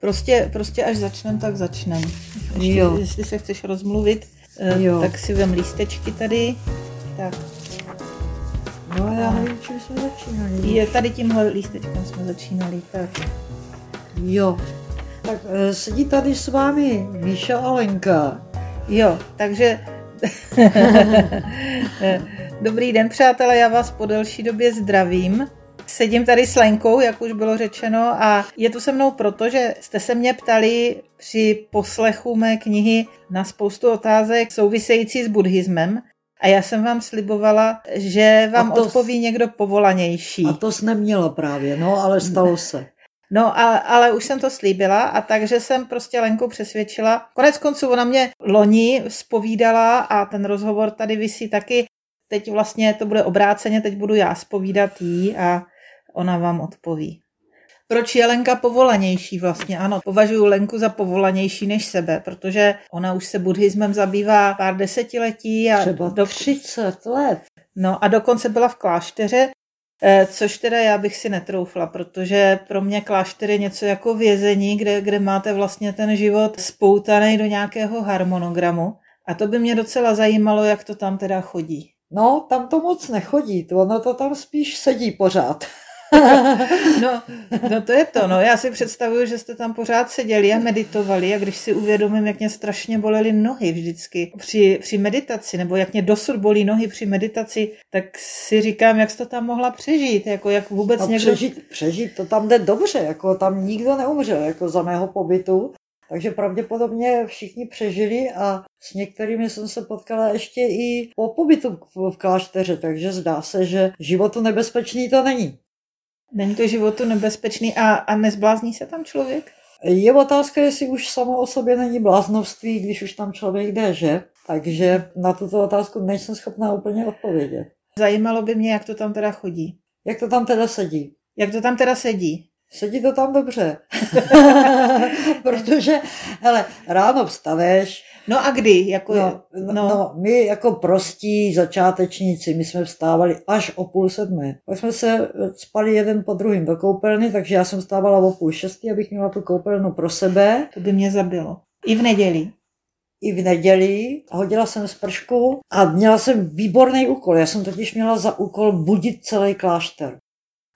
Prostě, prostě až začnem, tak začnem. Ještě, Jo. Jestli se chceš rozmluvit, eh, Jo. tak si vem lístečky tady. Tak, No já nevím, čím jsme začínali. je tady tímhle lístečkem jsme začínali. Tak. Jo. Tak eh, sedí tady s vámi Míša a Lenka. Jo, takže dobrý den, přátelé, já vás po delší době zdravím. Sedím tady s Lenkou, jak už bylo řečeno, a je tu se mnou proto, že jste se mě ptali při poslechu mé knihy na spoustu otázek související s buddhismem. A já jsem vám slibovala, že vám A to- odpoví někdo povolanější. A to jsi neměla právě, no, ale stalo se. No, a, ale už jsem to slíbila a takže jsem prostě Lenku přesvědčila. Konec konců ona mě loni spovídala a ten rozhovor tady visí taky. Teď vlastně to bude obráceně, teď budu já spovídat jí a ona vám odpoví. Proč je Lenka povolanější vlastně? Ano, považuji Lenku za povolanější než sebe, protože ona už se buddhismem zabývá pár desetiletí a Třeba do, 30 let. No a dokonce byla v klášteře, eh, což teda já bych si netroufla, protože pro mě klášter je něco jako vězení, kde, kde máte vlastně ten život spoutaný do nějakého harmonogramu. A to by mě docela zajímalo, jak to tam teda chodí. No, tam to moc nechodí, ono to tam spíš sedí pořád. No, no to je to, no já si představuju, že jste tam pořád seděli a meditovali a když si uvědomím, jak mě strašně bolely nohy vždycky při, při meditaci, nebo jak mě dosud bolí nohy při meditaci, tak si říkám, jak jsi to tam mohla přežít, jako jak vůbec A někdo... přežít, přežít, to tam jde dobře, jako tam nikdo neumřel, jako za mého pobytu. Takže pravděpodobně všichni přežili a s některými jsem se potkala ještě i po pobytu v- v klášteře, takže zdá se, že životu nebezpečný to není. Není to životu nebezpečný a, a nezblázní se tam člověk? Je otázka, jestli už samo o sobě není bláznovství, když už tam člověk jde, že? Takže na tuto otázku nejsem schopná úplně odpovědět. Zajímalo by mě, jak to tam teda chodí. Jak to tam teda sedí? Jak to tam teda sedí? Sedí to tam dobře. Protože, hele, ráno vstaveš, No a kdy? Jako, no, no. no, my jako prostí začátečníci, my jsme vstávali až o půl sedmé. Pak jsme se spali jeden po druhým do koupelny, takže já jsem vstávala o půl šestý, abych měla tu koupelnu pro sebe. To by mě zabilo. I v neděli. i v neděli, hodila jsem spršku a měla jsem výborný úkol. Já jsem totiž měla za úkol budit celý klášter.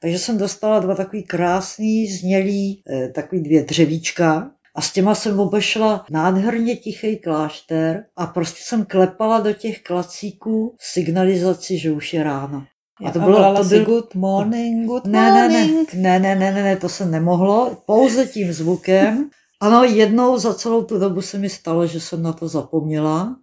Takže jsem dostala dva takový krásný, znělý, eh, takový dvě dřevíčka a s těma jsem obešla nádherně tichý klášter a prostě jsem klepala do těch klacíků signalizaci, že už je ráno. A to bylo- to byl- good morning, good Ne, ne, ne, morning. ne, ne, ne, ne, ne, to se nemohlo, pouze tím zvukem. Ano, jednou za celou tu dobu se mi stalo, že jsem na to zapomněla.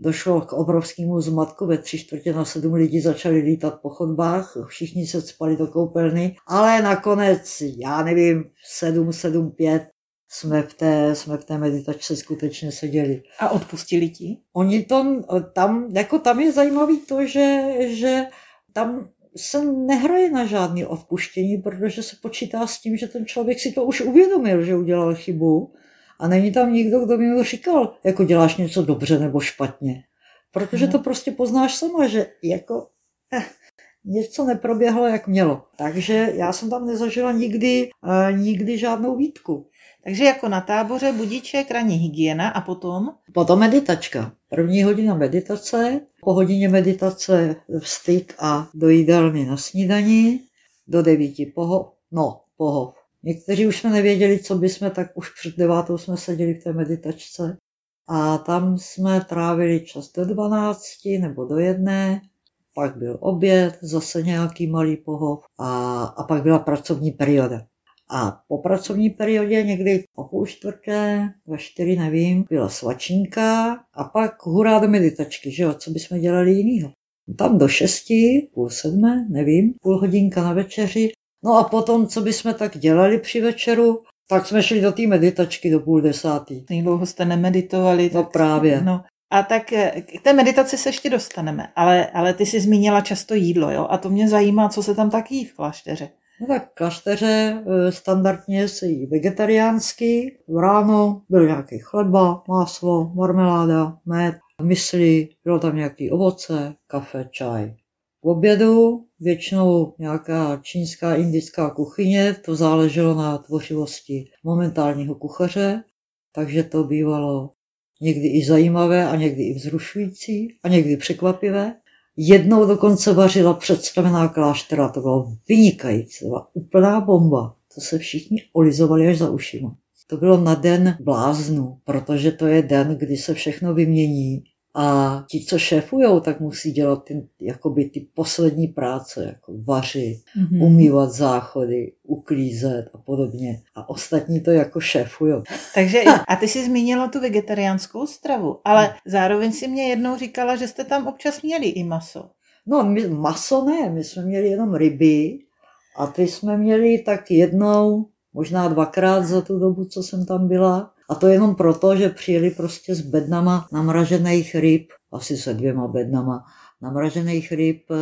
Došlo k obrovskému zmatku, ve tři čtvrtě na sedm lidí začali lítat po chodbách, všichni se spali do koupelny, ale nakonec, já nevím, sedm, sedm, pět, jsme v té, jsme v té meditačce skutečně seděli. A odpustili ti? Oni to tam, jako tam je zajímavý to, že, že tam se nehraje na žádný odpuštění, protože se počítá s tím, že ten člověk si to už uvědomil, že udělal chybu a není tam nikdo, kdo by mu říkal, jako děláš něco dobře nebo špatně. Protože Mhm. to prostě poznáš sama, že jako eh, něco neproběhlo, jak mělo. Takže já jsem tam nezažila nikdy, eh, nikdy žádnou výtku. Takže jako na táboře budíček, ranní hygiena a potom? Potom meditačka. První hodina meditace, po hodině meditace vstyk a do jídelny na snídani, do devíti poho, no, pohov. Někteří už jsme nevěděli, co by jsme, tak už před devátou jsme seděli v té meditačce. A tam jsme trávili čas do 12 nebo do jedné, pak byl oběd, zase nějaký malý pohov a, a pak byla pracovní perioda. A po pracovní periodě někdy o půl čtvrté, ve čtyři nevím, byla svačínka a pak hurá do meditačky, že jo, co bychom dělali jinýho. Tam do šesti, půl sedmé, nevím, půl hodinka na večeři. No a potom, co bychom tak dělali při večeru, tak jsme šli do té meditačky do půl desátý. Jak dlouho jste nemeditovali? No tak- právě. No. A tak eh, k té meditaci se ještě dostaneme, ale, ale ty jsi zmínila často jídlo, jo? A to mě zajímá, co se tam tak jí v klášteře. No tak v klášteře eh, standardně se jí vegetariánsky. V ráno byl nějaký chleba, máslo, marmeláda, med, mysli, bylo tam nějaký ovoce, kafe, čaj. K obědu většinou nějaká čínská, indická kuchyně, to záleželo na tvořivosti momentálního kuchaře, takže to bývalo někdy i zajímavé a někdy i vzrušující a někdy překvapivé. Jednou dokonce vařila představená kláštera, to bylo vynikající, to byla úplná bomba. To se všichni olizovali až za ušima. To bylo na den bláznu, protože to je den, kdy se všechno vymění a ti, co šéfujou, tak musí dělat ty, jakoby ty poslední práce, jako vařit, mm-hmm. umývat záchody, uklízet a podobně. A ostatní to jako šéfujou. Takže a ty jsi zmínila tu vegetariánskou stravu, ale hmm. zároveň si mě jednou říkala, že jste tam občas měli i maso. No, my, maso ne, my jsme měli jenom ryby a ty jsme měli tak jednou, možná dvakrát za tu dobu, co jsem tam byla. A to jenom proto, že přijeli prostě s bednama namražených ryb, asi se dvěma bednama, namražených ryb e,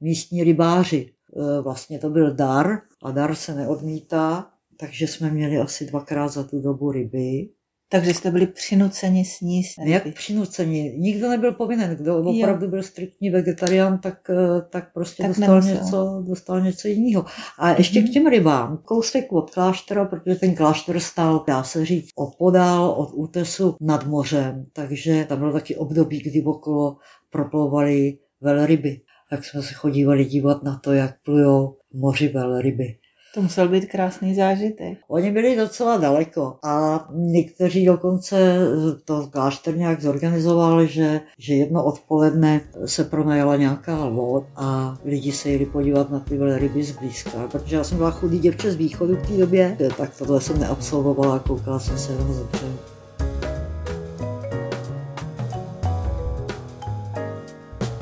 místní rybáři. E, vlastně to byl dar a dar se neodmítá, takže jsme měli asi dvakrát za tu dobu ryby. Takže jste byli přinuceni sníst. Jak přinuceni? Nikdo nebyl povinen. Kdo opravdu byl striktní vegetarián, tak, eh, tak prostě tak dostal, něco, dostal něco jiného. A ještě mm-hmm. k těm rybám. Kousek od kláštera, protože ten klášter stál, dá se říct, opodál od útesu nad mořem. Takže tam bylo taky období, kdy okolo proplouvaly velryby. Tak jsme se chodívali dívat na to, jak plujou moři velryby. To musel být krásný zážitek. Oni byli docela daleko a někteří dokonce to klášter nějak zorganizoval, že, že jedno odpoledne se pronajala nějaká loď a lidi se jeli podívat na ty ryby zblízka. Protože já jsem byla chudý děvče z východu v té době, tak tohle jsem neabsolvovala, koukala jsem se jenom ze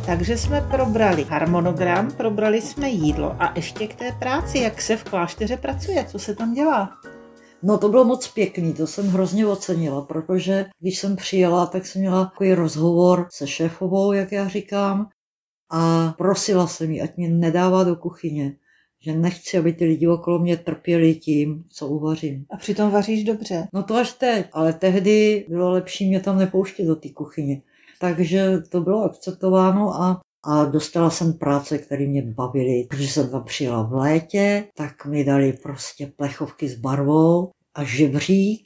Takže jsme probrali harmonogram, probrali jsme jídlo a ještě k té práci, jak se v klášteře pracuje, co se tam dělá. No to bylo moc pěkný, to jsem hrozně ocenila, protože když jsem přijela, tak jsem měla takový rozhovor se šéfovou, jak já říkám, a prosila jsem ji, ať mě nedává do kuchyně, že nechci, aby ty lidi okolo mě trpěli tím, co uvařím. A přitom vaříš dobře. No to až teď, ale tehdy bylo lepší mě tam nepouštět do té kuchyně takže to bylo akceptováno a a dostala jsem práce, které mě bavily. Když jsem tam přijela v létě, tak mi dali prostě plechovky s barvou a žebřík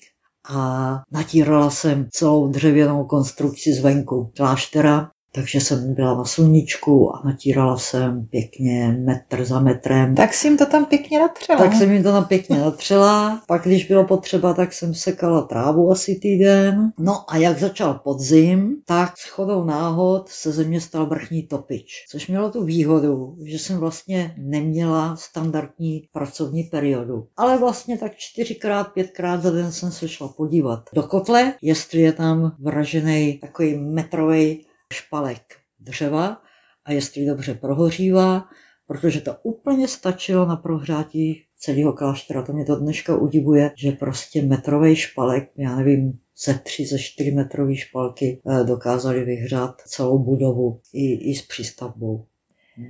a natírala jsem celou dřevěnou konstrukci zvenku kláštera takže jsem byla na sluníčku a natírala jsem pěkně metr za metrem. Tak jsem to tam pěkně natřela. Tak jsem jim to tam pěkně natřela. Pak, když bylo potřeba, tak jsem sekala trávu asi týden. No a jak začal podzim, tak s chodou náhod se ze mě stal vrchní topič. Což mělo tu výhodu, že jsem vlastně neměla standardní pracovní periodu. Ale vlastně tak čtyřikrát, pětkrát za den jsem se šla podívat do kotle, jestli je tam vražený takový metrový špalek dřeva a jestli dobře prohořívá, protože to úplně stačilo na prohřátí celého kláštera. To mě to dneška udivuje, že prostě metrový špalek, já nevím, ze tři, ze čtyři metrové špalky eh, dokázali vyhřát celou budovu i, i s přístavbou.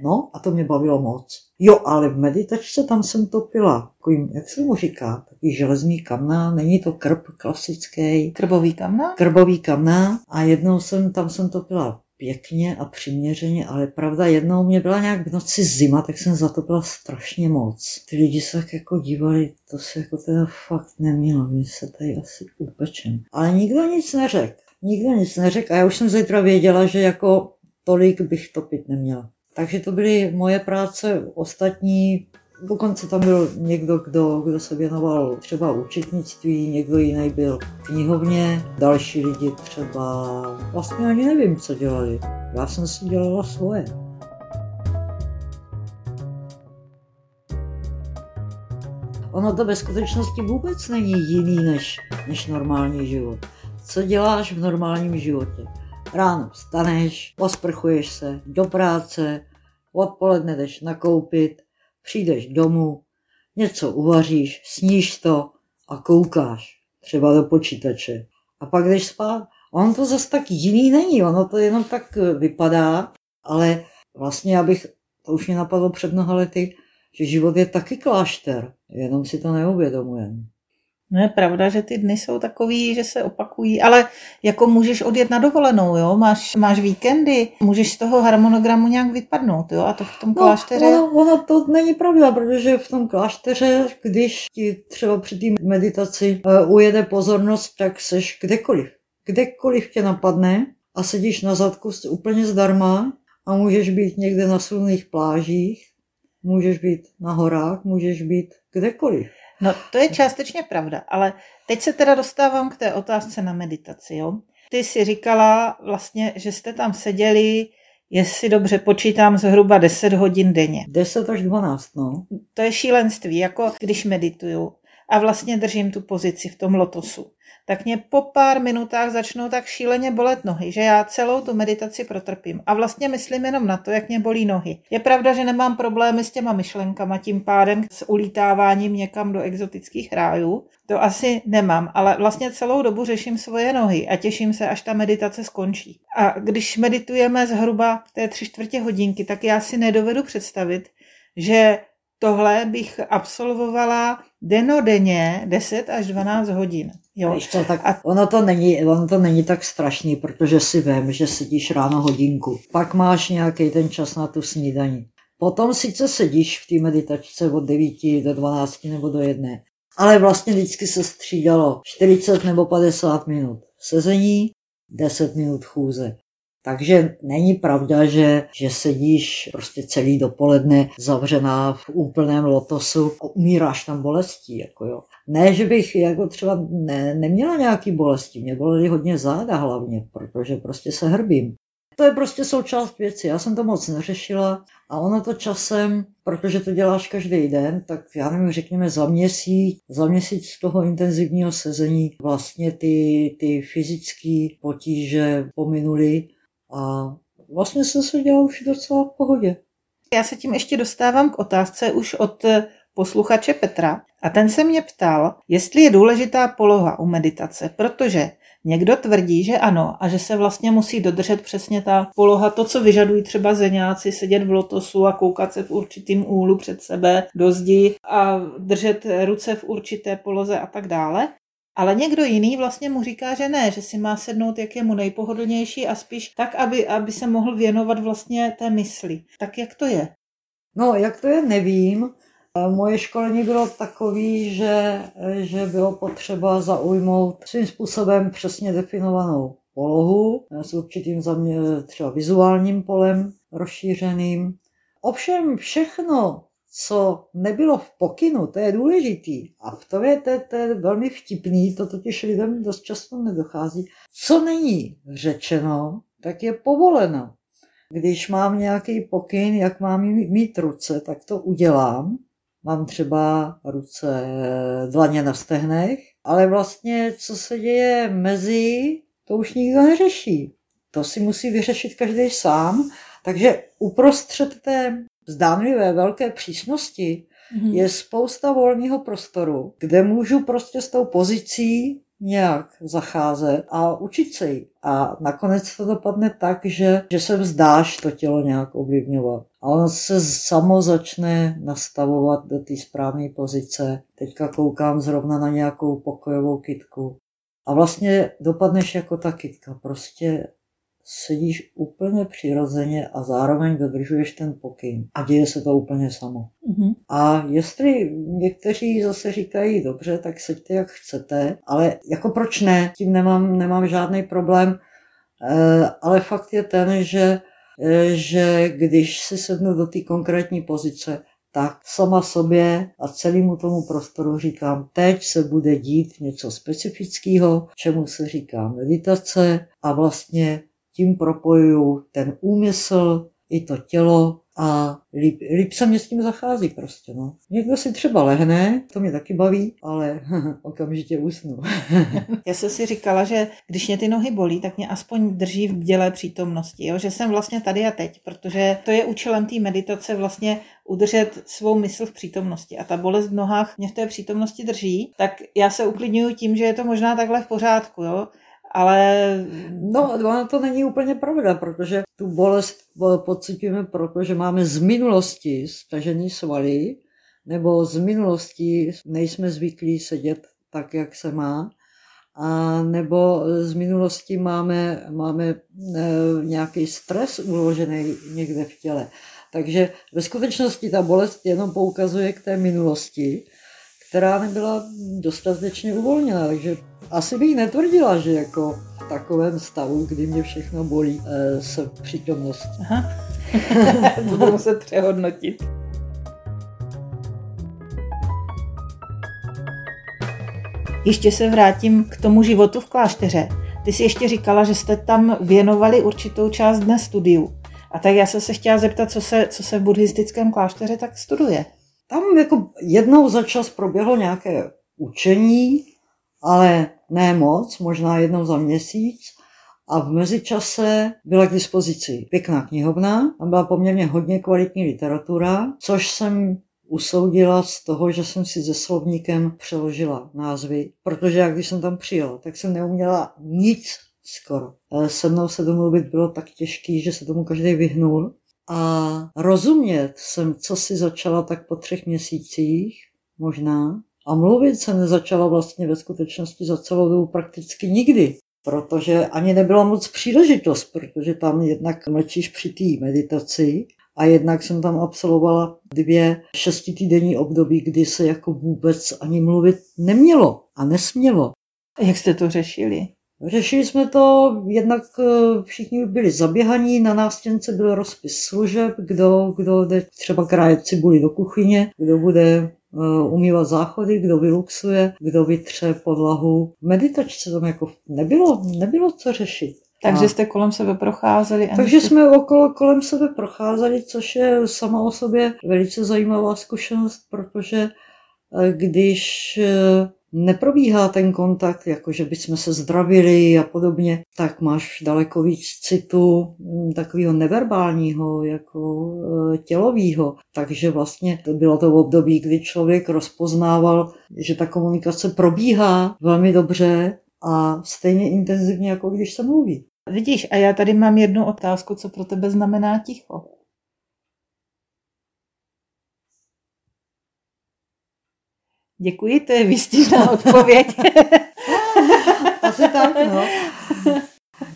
No a to mě bavilo moc. Jo, ale v meditačce tam jsem topila, takovým, jak se mu říká, takový železný kamna, není to krb klasický. Krbový kamna? Krbový kamna a jednou jsem, tam jsem topila pěkně a přiměřeně, ale pravda, jednou mě byla nějak v noci zima, tak jsem zatopila strašně moc. Ty lidi se tak jako dívali, to se jako teda fakt nemělo, my se tady asi upečem. Ale nikdo nic neřekl. Nikdo nic neřekl a já už jsem zítra věděla, že jako tolik bych topit neměla. Takže to byly moje práce, ostatní Dokonce tam byl někdo, kdo, kdo se věnoval třeba účetnictví, někdo jiný byl v knihovně, další lidi třeba vlastně ani nevím, co dělali. Já jsem si dělala svoje. Ono to ve skutečnosti vůbec není jiný než, než normální život. Co děláš v normálním životě? Ráno vstaneš, posprchuješ se, do práce, odpoledne jdeš nakoupit, přijdeš domů, něco uvaříš, sníš to a koukáš třeba do počítače. A pak jdeš spát. On to zase tak jiný není, ono to jenom tak vypadá, ale vlastně abych, to už mě napadlo před mnoha lety, že život je taky klášter, jenom si to neuvědomujeme. No je pravda, že ty dny jsou takový, že se opakují, ale jako můžeš odjet na dovolenou, jo? Máš, máš víkendy, můžeš z toho harmonogramu nějak vypadnout, jo? A to v tom no, klášteře... Ono, ono to není pravda, protože v tom klášteře, když ti třeba při té meditaci uh, ujede pozornost, tak seš kdekoliv. Kdekoliv tě napadne a sedíš na zadku úplně zdarma a můžeš být někde na silných plážích, můžeš být na horách, můžeš být kdekoliv. No to je částečně pravda, ale teď se teda dostávám k té otázce na meditaci. Jo? Ty si říkala vlastně, že jste tam seděli, jestli dobře počítám, zhruba 10 hodin denně. 10 až 12, no. To je šílenství, jako když medituju a vlastně držím tu pozici v tom lotosu tak mě po pár minutách začnou tak šíleně bolet nohy, že já celou tu meditaci protrpím. A vlastně myslím jenom na to, jak mě bolí nohy. Je pravda, že nemám problémy s těma myšlenkama, tím pádem s ulítáváním někam do exotických rájů. To asi nemám, ale vlastně celou dobu řeším svoje nohy a těším se, až ta meditace skončí. A když meditujeme zhruba té tři čtvrtě hodinky, tak já si nedovedu představit, že tohle bych absolvovala denodenně 10 až 12 hodin. Jo. to, tak a... ono, to není, ono to není tak strašný, protože si vím, že sedíš ráno hodinku, pak máš nějaký ten čas na tu snídaní. Potom sice sedíš v té meditačce od 9 do 12 nebo do 1, ale vlastně vždycky se střídalo 40 nebo 50 minut sezení, 10 minut chůze. Takže není pravda, že, že sedíš prostě celý dopoledne zavřená v úplném lotosu a umíráš tam bolestí. Jako jo. Ne, že bych jako třeba ne, neměla nějaký bolesti, mě bolely hodně záda hlavně, protože prostě se hrbím. To je prostě součást věci, já jsem to moc neřešila a ono to časem, protože to děláš každý den, tak já nevím, řekněme za měsíc, za měsíc toho intenzivního sezení vlastně ty, ty fyzické potíže pominuly a vlastně jsem se dělala už docela v pohodě. Já se tím ještě dostávám k otázce už od posluchače Petra a ten se mě ptal, jestli je důležitá poloha u meditace, protože někdo tvrdí, že ano a že se vlastně musí dodržet přesně ta poloha, to, co vyžadují třeba zeňáci, sedět v lotosu a koukat se v určitým úhlu před sebe do zdi a držet ruce v určité poloze a tak dále. Ale někdo jiný vlastně mu říká, že ne, že si má sednout, jak je mu nejpohodlnější a spíš tak, aby, aby se mohl věnovat vlastně té mysli. Tak jak to je? No, jak to je, nevím. Moje školení bylo takový, že, že bylo potřeba zaujmout svým způsobem přesně definovanou polohu s určitým za mě třeba vizuálním polem rozšířeným. Ovšem všechno, co nebylo v pokynu, to je důležitý. A v tom je to, to je velmi vtipný, to totiž lidem dost často nedochází. Co není řečeno, tak je povoleno. Když mám nějaký pokyn, jak mám mít ruce, tak to udělám. Mám třeba ruce, dlaně na stehnech, ale vlastně, co se děje mezi, to už nikdo neřeší. To si musí vyřešit každý sám. Takže uprostřed té zdánlivé velké přísnosti mm-hmm. je spousta volného prostoru, kde můžu prostě s tou pozicí nějak zacházet a učit se jí. A nakonec to dopadne tak, že, že se vzdáš to tělo nějak ovlivňovat. A ono se samo začne nastavovat do té správné pozice. Teďka koukám zrovna na nějakou pokojovou kitku. A vlastně dopadneš jako ta kitka. Prostě sedíš úplně přirozeně a zároveň dodržuješ ten pokyn a děje se to úplně samo. Mm-hmm. A jestli někteří zase říkají, dobře, tak seďte jak chcete, ale jako proč ne, tím nemám, nemám žádný problém, e, ale fakt je ten, že, e, že když si sednu do té konkrétní pozice, tak sama sobě a celému tomu prostoru říkám, teď se bude dít něco specifického, čemu se říká meditace a vlastně tím propojuju ten úmysl i to tělo a líp, líp se mě s tím zachází prostě. No. Někdo si třeba lehne, to mě taky baví, ale okamžitě usnu. Já jsem si říkala, že když mě ty nohy bolí, tak mě aspoň drží v dělé přítomnosti, jo? že jsem vlastně tady a teď, protože to je účelem té meditace vlastně udržet svou mysl v přítomnosti a ta bolest v nohách mě v té přítomnosti drží, tak já se uklidňuju tím, že je to možná takhle v pořádku, jo? Ale no, ono to není úplně pravda, protože tu bolest pocitujeme proto, že máme z minulosti stažený svaly, nebo z minulosti nejsme zvyklí sedět tak, jak se má, a nebo z minulosti máme, máme e, nějaký stres uložený někde v těle. Takže ve skutečnosti ta bolest jenom poukazuje k té minulosti, která nebyla dostatečně uvolněna. Takže asi bych netvrdila, že jako v takovém stavu, kdy mě všechno bolí, e, se přítomnost. Aha. to budu muset přehodnotit. Ještě se vrátím k tomu životu v klášteře. Ty jsi ještě říkala, že jste tam věnovali určitou část dne studiu. A tak já jsem se chtěla zeptat, co se, co se v buddhistickém klášteře tak studuje. Tam jako jednou za čas proběhlo nějaké učení, ale ne moc, možná jednou za měsíc. A v mezičase byla k dispozici pěkná knihovna, tam byla poměrně hodně kvalitní literatura, což jsem usoudila z toho, že jsem si se slovníkem přeložila názvy, protože jak když jsem tam přijela, tak jsem neuměla nic skoro. Se mnou se domluvit bylo tak těžký, že se tomu každý vyhnul. A rozumět jsem, co si začala tak po třech měsících, možná. A mluvit se nezačala vlastně ve skutečnosti za celou dobu prakticky nikdy protože ani nebyla moc příležitost, protože tam jednak mlčíš při té meditaci a jednak jsem tam absolvovala dvě šestitýdenní období, kdy se jako vůbec ani mluvit nemělo a nesmělo. Jak jste to řešili? Řešili jsme to, jednak eh, všichni byli zaběhaní, na nástěnce byl rozpis služeb, kdo, kdo jde třeba krájet cibuli do kuchyně, kdo bude eh, umývat záchody, kdo vyluxuje, kdo vytře podlahu. V meditačce tam jako nebylo, nebylo co řešit. Takže jste kolem sebe procházeli? Takže jste... jsme okolo kolem sebe procházeli, což je sama o sobě velice zajímavá zkušenost, protože když eh, neprobíhá ten kontakt, jako že bychom se zdravili a podobně, tak máš daleko víc citu hm, takového neverbálního, jako eh, tělového. Takže vlastně to bylo to období, kdy člověk rozpoznával, že ta komunikace probíhá velmi dobře a stejně intenzivně, jako když se mluví. Vidíš, a já tady mám jednu otázku, co pro tebe znamená ticho. Děkuji, to je výstižná odpověď. Asi tak, no.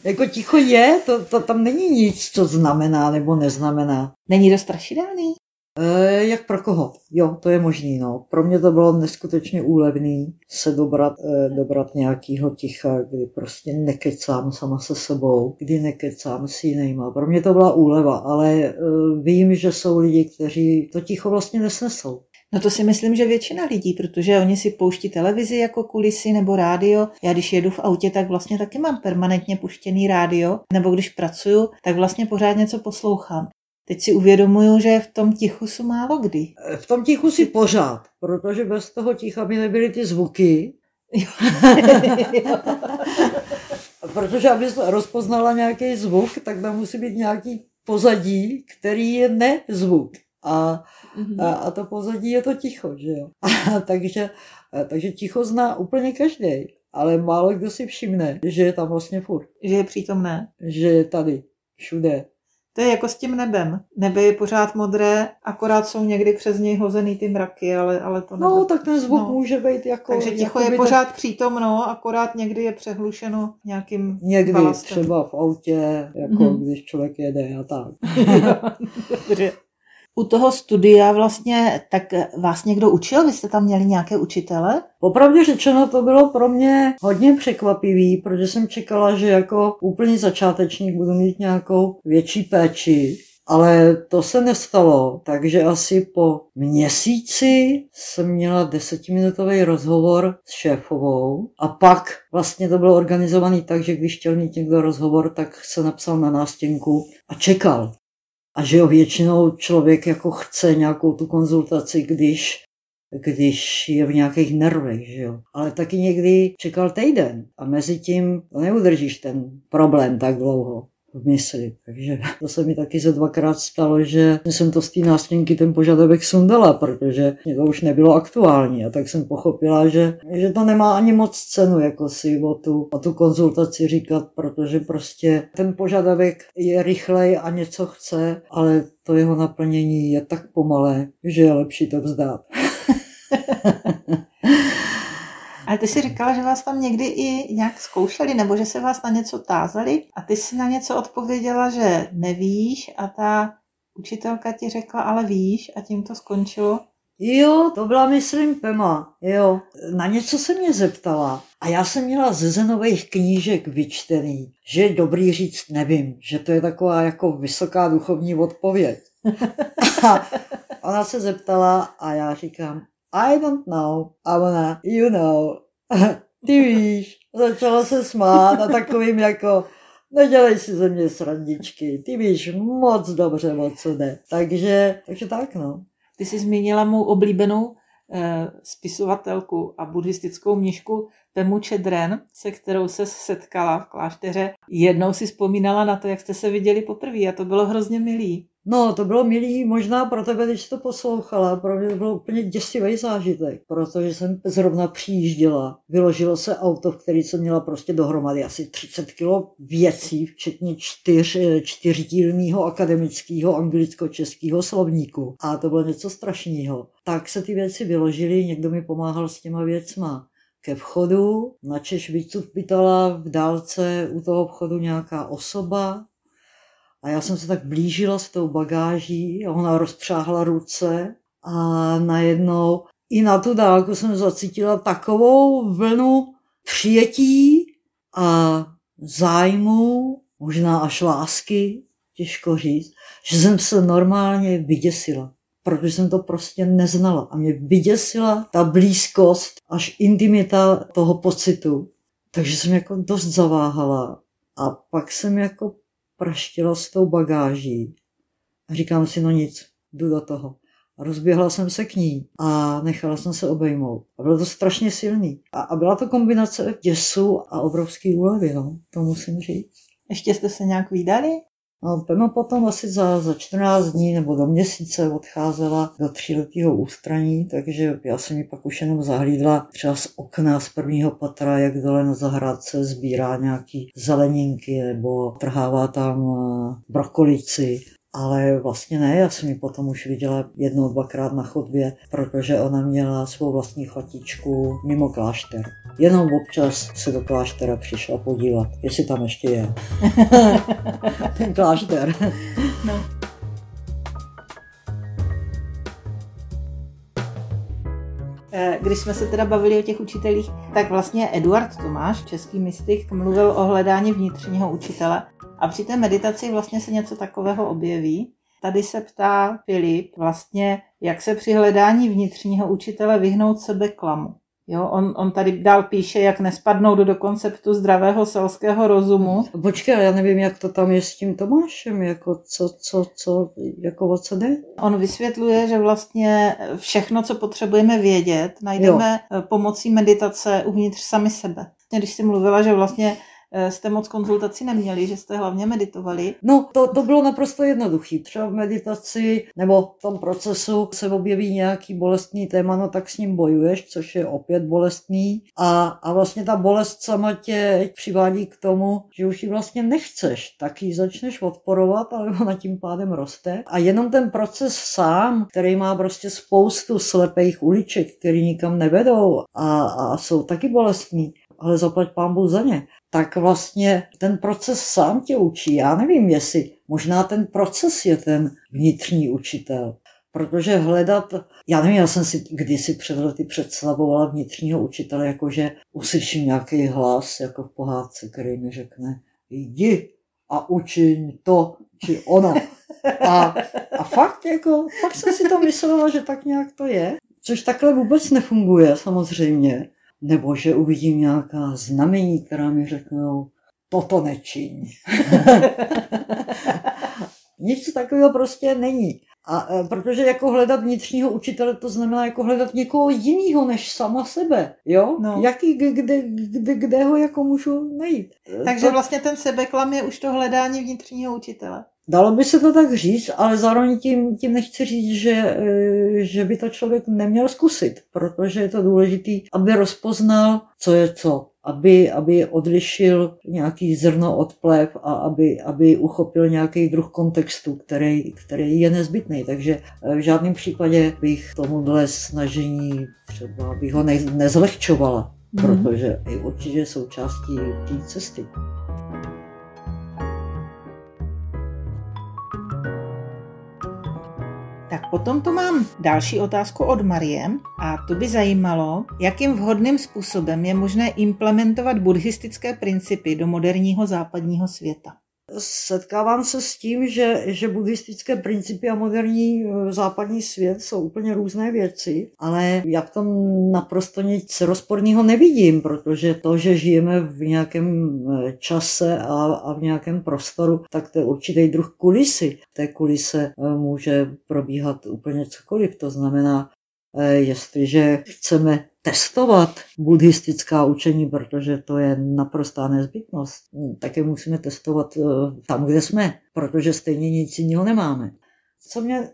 Jako ticho je, to, to tam není nic, co znamená nebo neznamená. Není to strašidelný? E, jak pro koho? Jo, to je možný. No. Pro mě to bylo neskutečně úlevný se dobrat, e, dobrat nějakého ticha, kdy prostě nekecám sama se sebou, kdy nekecám s jinýma. Pro mě to byla úleva, ale e, vím, že jsou lidi, kteří to ticho vlastně nesnesou. No to si myslím, že většina lidí, protože oni si pouští televizi jako kulisy nebo rádio. Já když jedu v autě, tak vlastně taky mám permanentně puštěný rádio, nebo když pracuju, tak vlastně pořád něco poslouchám. Teď si uvědomuju, že v tom tichu jsou málo kdy. V tom tichu si pořád, protože bez toho ticha by nebyly ty zvuky. protože aby rozpoznala nějaký zvuk, tak tam musí být nějaký pozadí, který je nezvuk. A, mm-hmm. a, a to pozadí je to ticho, že jo. A, takže, a, takže ticho zná úplně každý, ale málo kdo si všimne, že je tam vlastně furt. Že je přítomné. Že je tady, všude. To je jako s tím nebem. Nebe je pořád modré, akorát jsou někdy přes něj hozený ty mraky, ale, ale to nebe... No, tak ten zvuk no. může být jako... Takže ticho jako je pořád tak... přítomno, akorát někdy je přehlušeno nějakým Někdy balastem. třeba v autě, jako mm-hmm. když člověk jede a tak. Dobře u toho studia vlastně, tak vás někdo učil? Vy jste tam měli nějaké učitele? Popravdě řečeno to bylo pro mě hodně překvapivý, protože jsem čekala, že jako úplný začátečník budu mít nějakou větší péči. Ale to se nestalo, takže asi po měsíci jsem měla desetiminutový rozhovor s šéfovou a pak vlastně to bylo organizovaný tak, že když chtěl mít někdo rozhovor, tak se napsal na nástěnku a čekal. A že jo, většinou člověk jako chce nějakou tu konzultaci, když, když je v nějakých nervech, že jo. Ale taky někdy čekal týden a mezi tím neudržíš ten problém tak dlouho v mysli. Takže to se mi taky ze dvakrát stalo, že jsem to z té nástěnky ten požadavek sundala, protože to už nebylo aktuální. A tak jsem pochopila, že, že to nemá ani moc cenu, jako si o tu, o tu konzultaci říkat, protože prostě ten požadavek je rychlej a něco chce, ale to jeho naplnění je tak pomalé, že je lepší to vzdát. Ale ty si říkala, že vás tam někdy i nějak zkoušeli, nebo že se vás na něco tázali a ty si na něco odpověděla, že nevíš a ta učitelka ti řekla, ale víš a tím to skončilo. Jo, to byla, myslím, Pema. Jo, na něco se mě zeptala. A já jsem měla ze zenových knížek vyčtený, že je dobrý říct nevím, že to je taková jako vysoká duchovní odpověď. a ona se zeptala a já říkám, I don't know, a ona, you know, ty víš. Začala se smát a takovým jako, nedělej si ze mě srandičky, ty víš moc dobře, o co jde. Takže, takže tak no. Ty jsi zmínila mou oblíbenou eh, spisovatelku a buddhistickou mnišku Pemu Čedren, se kterou se setkala v klášteře. Jednou si vzpomínala na to, jak jste se viděli poprvé a to bylo hrozně milý. No, to bylo milý možná pro tebe, když to poslouchala, pro mě to byl úplně děsivý zážitek, protože jsem zrovna přijížděla. Vyložilo se auto, v který jsem měla prostě dohromady asi 30 kilo věcí, včetně čtyř, čtyřdílného akademického anglicko-českého slovníku. A to bylo něco strašného. Tak se ty věci vyložily, někdo mi pomáhal s těma věcma ke vchodu, na Češ vycupitala v dálce u toho vchodu nějaká osoba, a já jsem se tak blížila s tou bagáží a ona rozpřáhla ruce a najednou i na tu dálku jsem zacítila takovou vlnu přijetí a zájmu, možná až lásky, těžko říct, že jsem se normálně vyděsila, protože jsem to prostě neznala. A mě vyděsila ta blízkost, až intimita toho pocitu. Takže jsem jako dost zaváhala. A pak jsem jako praštila s tou bagáží. A říkám si, no nic, jdu do toho. A rozběhla jsem se k ní a nechala jsem se obejmout. A bylo to strašně silný. A, a byla to kombinace děsu a obrovský úlevy, no, to musím říct. Ještě jste se nějak vydali? No, Pema potom asi za, za 14 dní nebo do měsíce odcházela do tříletého ústraní, takže já jsem ji pak už jenom zahlídla třeba z okna z prvního patra, jak dole na zahrádce sbírá nějaký zeleninky nebo trhává tam eh, brokolici. Ale vlastně ne, já jsem ji potom už viděla jednou, dvakrát na chodbě, protože ona měla svou vlastní chatičku mimo klášter. Jenom občas se do kláštera přišla podívat, jestli tam ještě je. Ten klášter. No. Eh, když jsme se teda bavili o těch učitelích, tak vlastně Eduard Tomáš, český mystik, mluvil o hledání vnitřního učitele. A při té meditaci vlastně se něco takového objeví. Tady se ptá Filip vlastně, jak se při hledání vnitřního učitele vyhnout sebe klamu. Jo, on, on tady dál píše, jak nespadnout do konceptu zdravého selského rozumu. Počkej, já nevím, jak to tam je s tím Tomášem, jako co, co, co, jako o co jde? On vysvětluje, že vlastně všechno, co potřebujeme vědět, najdeme jo. pomocí meditace uvnitř sami sebe. Když jsi mluvila, že vlastně Eh, jste moc konzultací neměli, že jste hlavně meditovali? No, to, to bylo naprosto jednoduché. Třeba v meditaci nebo v tom procesu se objeví nějaký bolestný téma, no tak s ním bojuješ, což je opět bolestný. A, a vlastně ta bolest sama tě přivádí k tomu, že už ji vlastně nechceš, tak ji začneš odporovat, ale ona tím pádem roste. A jenom ten proces sám, který má prostě spoustu slepých uliček, které nikam nevedou a, a jsou taky bolestní, ale zaplať pán za ně tak vlastně ten proces sám tě učí. Já nevím, jestli možná ten proces je ten vnitřní učitel. Protože hledat, já nevím, já jsem si kdysi před lety představovala vnitřního učitele, jakože uslyším nějaký hlas, jako v pohádce, který mi řekne, jdi a učiň to či ono. A, a fakt, jako, fakt jsem si to myslela, že tak nějak to je. Což takhle vůbec nefunguje, samozřejmě nebo že uvidím nějaká znamení, která mi řeknou, toto nečiň. Nic takového prostě není. A e, protože jako hledat vnitřního učitele, to znamená jako hledat někoho jiného než sama sebe, jo? No. Jaký, kde, kde, kde ho jako můžu najít. Takže to... vlastně ten sebeklam je už to hledání vnitřního učitele. Dalo by se to tak říct, ale zároveň tím, tím nechci říct, že, e, že by to člověk neměl zkusit, protože je to důležité, aby rozpoznal, co je co, aby, aby odlišil nějaký zrno od plev a aby, aby uchopil nějaký druh kontextu, který, který je nezbytný. Takže e, v žádném případě bych tomuhle snažení třeba bych ho ne, nezlehčovala protože i určitě součástí té cesty. Tak potom tu mám další otázku od Marie a to by zajímalo, jakým vhodným způsobem je možné implementovat buddhistické principy do moderního západního světa. Setkávám se s tím, že, že buddhistické principy a moderní e, západní svět jsou úplně různé věci, ale já v tom naprosto nic rozporného nevidím, protože to, že žijeme v nějakém e, čase a, a v nějakém prostoru, tak to je určitý druh kulisy. V té kulise e, může probíhat úplně cokoliv. To znamená, jestliže chceme testovat buddhistická učení, protože to je naprostá nezbytnost. Také musíme testovat eh, tam, kde jsme, protože stejně nic jiného nemáme. Co mě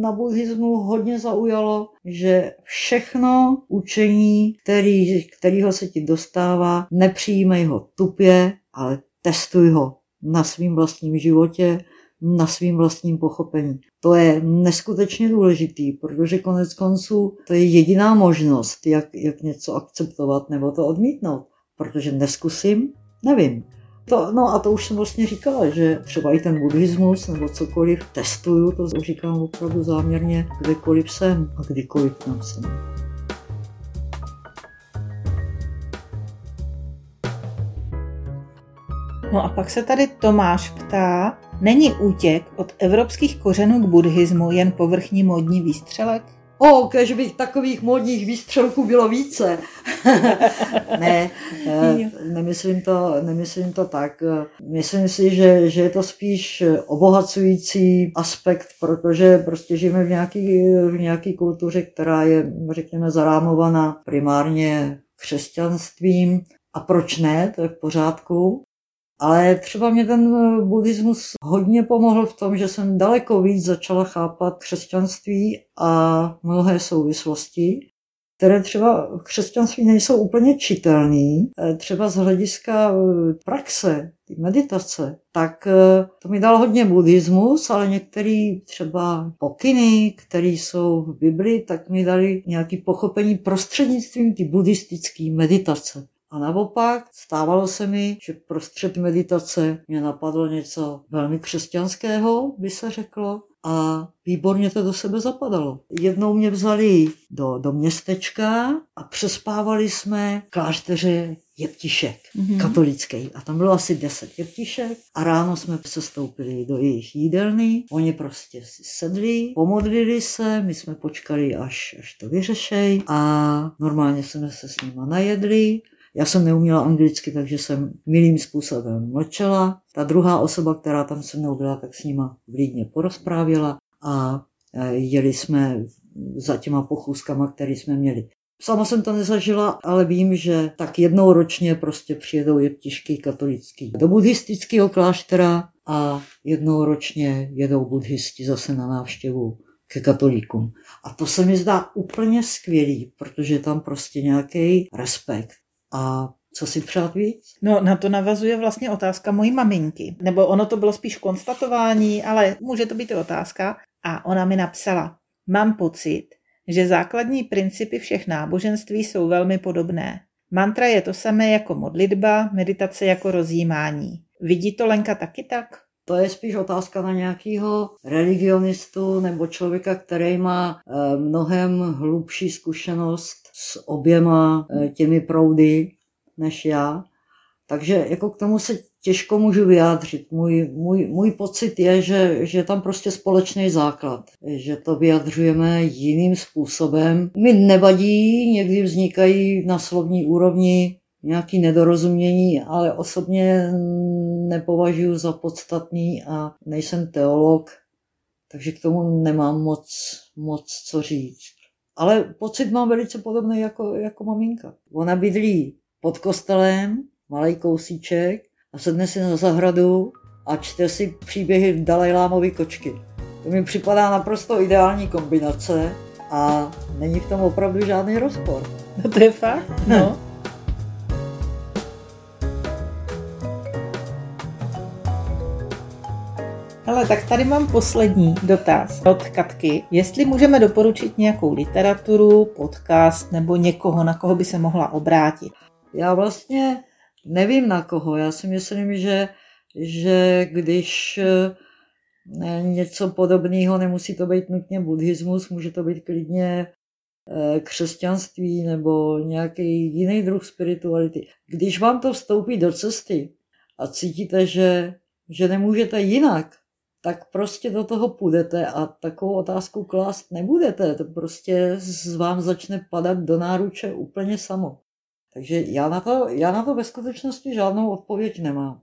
na buddhismu hodně zaujalo, že všechno učení, který, kterýho se ti dostává, nepřijímej ho tupě, ale testuj ho na svým vlastním životě, na svým vlastním pochopení. To je neskutečně důležitý, protože konec konců to je jediná možnost, jak, jak něco akceptovat nebo to odmítnout. Protože neskusím, nevím. To, no a to už jsem vlastně říkala, že třeba i ten buddhismus nebo cokoliv testuju, to říkám opravdu záměrně, kdekoliv jsem a kdykoliv tam jsem. No a pak se tady Tomáš ptá, Není útěk od evropských kořenů k buddhismu jen povrchní módní výstřelek? O, kež bych takových módních výstřelků bylo více. ne, eh, nemyslím to, nemyslím to tak. Myslím si, že, že je to spíš obohacující aspekt, protože prostě žijeme v nějaké v nějaký kultuře, která je, řekněme, zarámovaná primárně křesťanstvím. A proč ne, to je v pořádku. Ale třeba mě ten eh, buddhismus hodně pomohl v tom, že jsem daleko víc začala chápat křesťanství a mnohé souvislosti, které třeba v křesťanství nejsou úplně čitelné, eh, třeba z hlediska eh, praxe, meditace, tak to mi dal hodně buddhismus, ale některé třeba pokyny, které jsou v Biblii, tak mi dali nějaké pochopení prostřednictvím ty buddhistické meditace. A naopak stávalo se mi, že prostřed meditace mě napadlo něco velmi křesťanského, by se řeklo, a výborně to do sebe zapadalo. Jednou mě vzali do, do městečka a přespávali jsme v klášteře jeptišek, mm-hmm. katolický. A tam bylo asi deset jeptišek a ráno jsme se stoupili do jejich jídelny. Oni prostě si sedli, pomodlili se, my jsme počkali, až, až to vyřešej a normálně jsme se s nima najedli já jsem neuměla anglicky, takže jsem milým způsobem mlčela. Ta druhá osoba, která tam se mnou byla, tak s nima vlídně porozprávěla a e, jeli jsme za těma pochůzkama, které jsme měli. Sama jsem to nezažila, ale vím, že tak jednou ročně prostě přijedou jeptišky katolický do buddhistického kláštera a jednou ročně jedou buddhisti zase na návštěvu ke katolíkům. A to se mi zdá úplně skvělý, protože je tam prostě nějaký respekt a co si přát víc? No, na to navazuje vlastně otázka mojí maminky. Nebo ono to bylo spíš konstatování, ale může to být i otázka. A ona mi napsala, mám pocit, že základní principy všech náboženství jsou velmi podobné. Mantra je to samé jako modlitba, meditace jako rozjímání. Vidí to Lenka taky tak? To je spíš otázka na nějakého religionistu nebo člověka, který má eh, mnohem hlubší zkušenost s oběma eh, těmi proudy než já. Takže jako k tomu se těžko můžu vyjádřit. Můj, můj, můj pocit je, že, že je tam prostě společný základ, že to vyjadřujeme jiným způsobem. Mi nevadí, někdy vznikají na slovní úrovni nějaké nedorozumění, ale osobně nepovažuji za podstatný a nejsem teolog, takže k tomu nemám moc, moc co říct. Ale pocit mám velice podobný jako, jako maminka. Ona bydlí pod kostelem, malý kousíček, a sedne si na zahradu a čte si příběhy Dalajlámovy kočky. To mi připadá naprosto ideální kombinace a není v tom opravdu žádný rozpor. No to je fakt, no. Hele, tak tady mám poslední dotaz od Katky. Jestli můžeme doporučit nějakou literaturu, podcast nebo někoho, na koho by se mohla obrátit? Já vlastně nevím na koho. Já si myslím, že, že když eh, něco podobného, nemusí to být nutně buddhismus, může to být klidně eh, křesťanství nebo nějaký jiný druh spirituality. Když vám to vstoupí do cesty a cítíte, že, že nemůžete jinak, tak prostě do toho půjdete a takovou otázku klást nebudete. To prostě z vám začne padat do náruče úplně samo. Takže já na to, já na to ve skutečnosti žádnou odpověď nemám.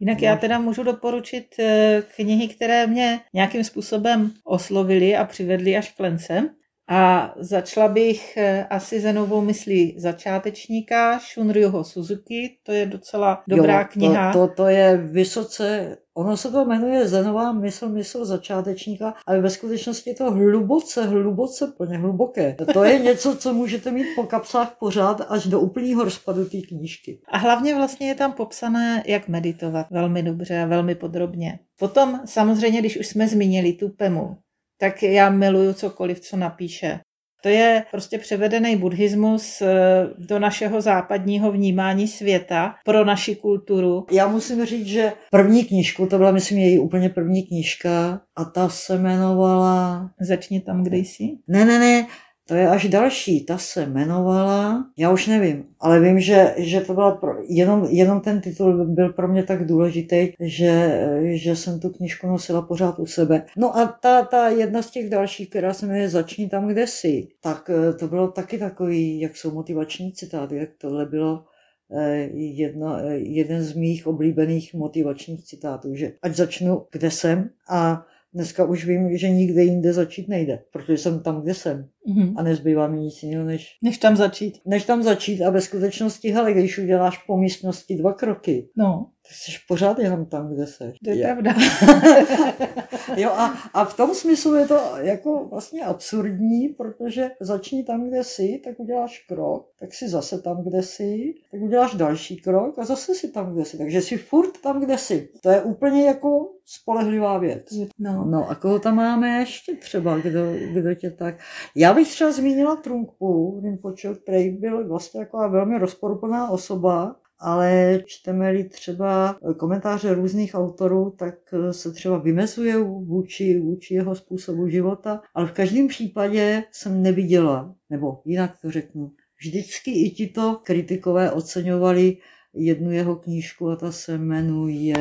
Jinak já teda můžu doporučit eh, knihy, které mě nějakým způsobem oslovily a přivedly až k lencem. A začala bych eh, asi ze novou myslí začátečníka Shunryuho Suzuki, to je docela dobrá jo, kniha. To, to, to je vysoce, ono se to jmenuje Zenová mysl, mysl začátečníka, ale ve skutečnosti je to hluboce, hluboce, plně hluboké. To je něco, co můžete mít po kapsách pořád až do úplného rozpadu té knížky. A hlavně vlastně je tam popsané, jak meditovat velmi dobře a velmi podrobně. Potom samozřejmě, když už jsme zmínili tu PEMu, tak já miluju cokoliv, co napíše. To je prostě převedený buddhismus eh, do našeho západního vnímání světa pro naši kulturu. Já musím říct, že první knížku, to byla myslím její úplně první knížka a ta se jmenovala... Začni tam, kde jsi? Ne, ne, ne, to je až další, ta se jmenovala, já už nevím, ale vím, že, že to byla pro, jenom, jenom ten titul byl pro mě tak důležitý, že, že jsem tu knižku nosila pořád u sebe. No a ta, ta jedna z těch dalších, která se jmenuje Začni tam, kde jsi, tak eh, to bylo taky takový, jak jsou motivační citáty, jak tohle bylo eh, jedna, eh, jeden z mých oblíbených motivačních citátů, že ať začnu, kde jsem a Dneska už vím, že nikde jinde začít nejde, protože jsem tam, kde jsem. Mm-hmm. A nezbývá mi nic jiného, než... Než tam začít. Než tam začít a ve skutečnosti, hele, když uděláš po místnosti dva kroky, no. Tak jsi pořád jenom tam, kde jsi. To je, je. pravda. jo, a, a v tom smyslu je to jako vlastně absurdní, protože začni tam, kde jsi, tak uděláš krok, tak si zase tam, kde jsi, tak uděláš další krok a zase si tam, kde jsi. Takže jsi furt tam, kde jsi. To je úplně jako spolehlivá věc. No. no a koho tam máme ještě třeba, kdo, kdo tě tak... Já bych třeba zmínila Trunkpu, Rinpoche, který byl vlastně taková velmi rozporuplná osoba, ale čteme-li třeba komentáře různých autorů, tak se třeba vymezuje vůči, vůči jeho způsobu života, ale v každém případě jsem neviděla, nebo jinak to řeknu, vždycky i tito kritikové oceňovali jednu jeho knížku a ta se jmenuje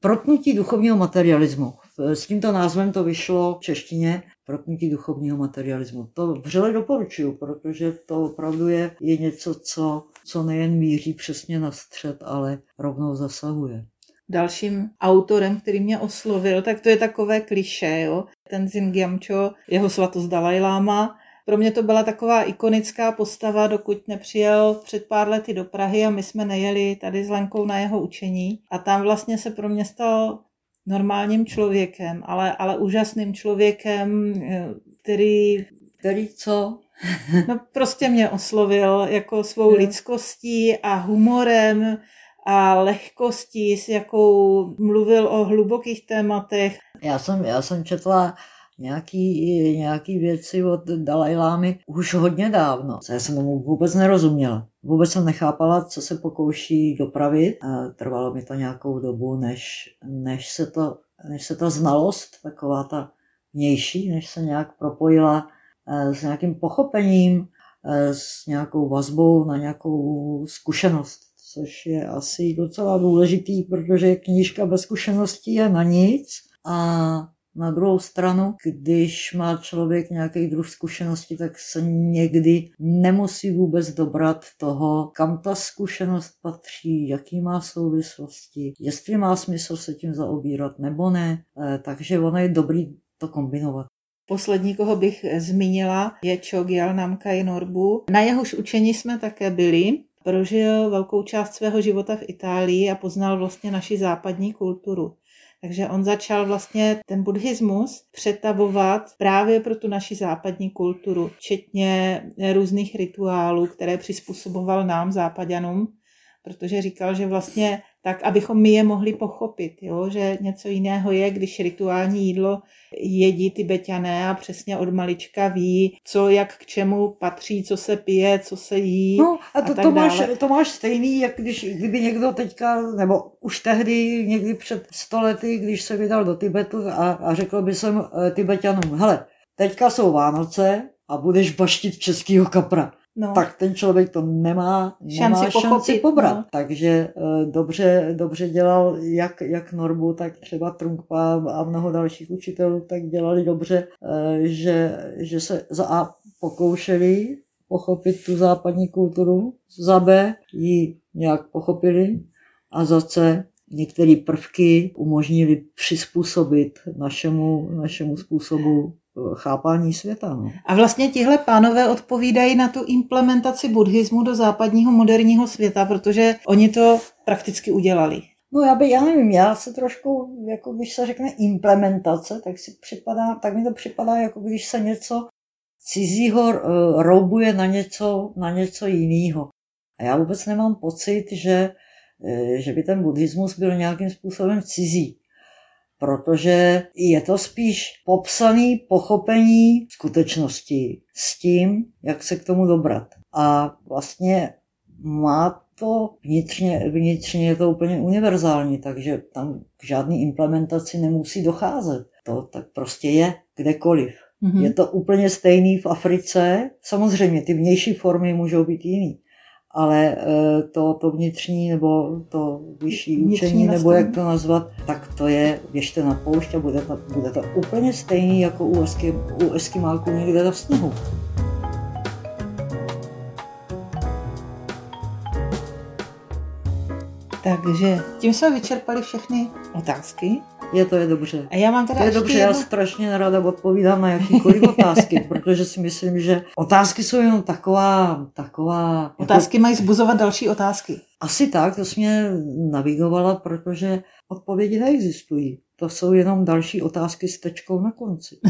Protnutí duchovního materialismu. S tímto názvem to vyšlo v češtině Protnutí duchovního materialismu. To vřele doporučuju, protože to opravdu je, je něco, co, co nejen míří přesně na střed, ale rovnou zasahuje. Dalším autorem, který mě oslovil, tak to je takové kliše, jo. Ten Zimgyamcho, jeho svatost Dalai Lama, pro mě to byla taková ikonická postava, dokud nepřijel před pár lety do Prahy a my jsme nejeli tady s Lenkou na jeho učení. A tam vlastně se pro mě stal normálním člověkem, ale, ale úžasným člověkem, který... Který co? no prostě mě oslovil jako svou je. lidskostí a humorem a lehkostí, s jakou mluvil o hlubokých tématech. Já jsem, já jsem četla nějaký, nějaký věci od Dalajlámy už hodně dávno. Já jsem tomu vůbec nerozuměla. Vůbec jsem nechápala, co se pokouší dopravit. Trvalo mi to nějakou dobu, než, než, se, to, než se ta znalost, taková ta vnější, než se nějak propojila eh, s nějakým pochopením, eh, s nějakou vazbou na nějakou zkušenost, což je asi docela důležitý, protože knížka bez zkušeností je na nic a na druhou stranu, když má člověk nějaký druh zkušenosti, tak se někdy nemusí vůbec dobrat toho, kam ta zkušenost patří, jaký má souvislosti, jestli má smysl se tím zaobírat nebo ne. Eh, takže ono je dobrý to kombinovat. Poslední, koho bych zmínila, je Chogyal Namkai Norbu. Na jehož učení jsme také byli. Prožil velkou část svého života v Itálii a poznal vlastně naši západní kulturu. Takže on začal vlastně ten buddhismus přetavovat právě pro tu naši západní kulturu, včetně různých rituálů, které přizpůsoboval nám, západanům. Protože říkal, že vlastně tak, abychom my je mohli pochopit, jo? že něco jiného je, když rituální jídlo jedí ty beťané a přesně od malička ví, co jak k čemu patří, co se pije, co se jí. No a to, a tak to, máš, dále. to máš stejný, jak když, kdyby někdo teďka, nebo už tehdy, někdy před stolety, když se vydal do Tibetu a, a řekl by jsem e, Tibetanům, hele, teďka jsou Vánoce a budeš baštit českýho kapra. No. tak ten člověk to nemá, nemá šanci pochopit, pobrat. no. Takže eh, dobře, dobře dělal jak, jak Norbu, tak třeba Trunkpa a mnoho dalších učitelů, tak dělali dobře, eh, že, že se za A pokoušeli pochopit tu západní kulturu, za B ji nějak pochopili a za C některé prvky umožnili přizpůsobit našemu, našemu způsobu chápání světa. No. A vlastně tihle pánové odpovídají na tu implementaci buddhismu do západního moderního světa, protože oni to prakticky udělali. No já, by, já nevím, já se trošku, jako když se řekne implementace, tak, si připadá, tak mi to připadá, jako když se něco cizího uh, roubuje na něco, na něco jiného. A já vůbec nemám pocit, že, uh, že by ten buddhismus byl nějakým způsobem cizí. Protože je to spíš popsaný pochopení skutečnosti s tím, jak se k tomu dobrat. A vlastně má to vnitřně, vnitřně je to úplně univerzální, takže tam k žádné implementaci nemusí docházet. To tak prostě je kdekoliv. Mhm. Je to úplně stejný v Africe. Samozřejmě ty vnější formy můžou být jiný, ale eh, to, to vnitřní nebo to vyšší Vnitřní učení, nebo nastavení. jak to nazvat, tak to je, běžte na poušť a bude to, bude to úplně stejný jako u, esky, u eskimáků někde na sněhu. Takže tím jsme vyčerpali všechny otázky. Je to je dobře. A já mám teda To je dobře, já jednu... strašně nerada odpovídám na jakýkoliv otázky, protože si myslím, že otázky jsou jenom taková, taková... Jako, Otázky mají zbuzovat další otázky. asi tak, to jsi mě navigovala, protože odpovědi neexistují. To jsou jenom další otázky s tečkou na konci.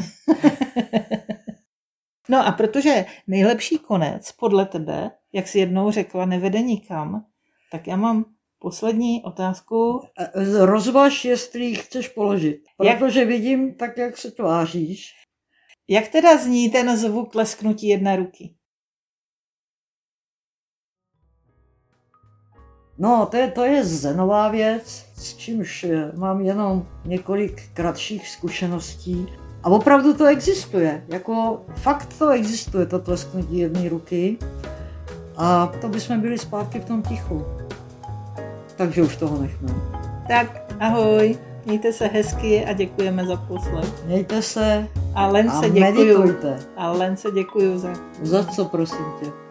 No a protože nejlepší konec podle tebe, jak jsi jednou řekla, nevede nikam, tak já mám poslední otázku. E, Rozvaž, jestli ji chceš položit, Jak- protože vidím tak, jak se tváříš. Jak teda zní ten zvuk lesknutí jedné ruky? No, to je, to je zenová věc, s čímž eh, mám jenom několik kratších zkušeností. A opravdu to existuje. Jako fakt to existuje, to tlesknutí jedné ruky. A to bychom byli zpátky v tom tichu. Takže už toho nechme. Tak ahoj, mějte se hezky a děkujeme za poslech. Mějte se A Lence a děkuju. meditujte. A Lence děkuju za Za co, prosím tě?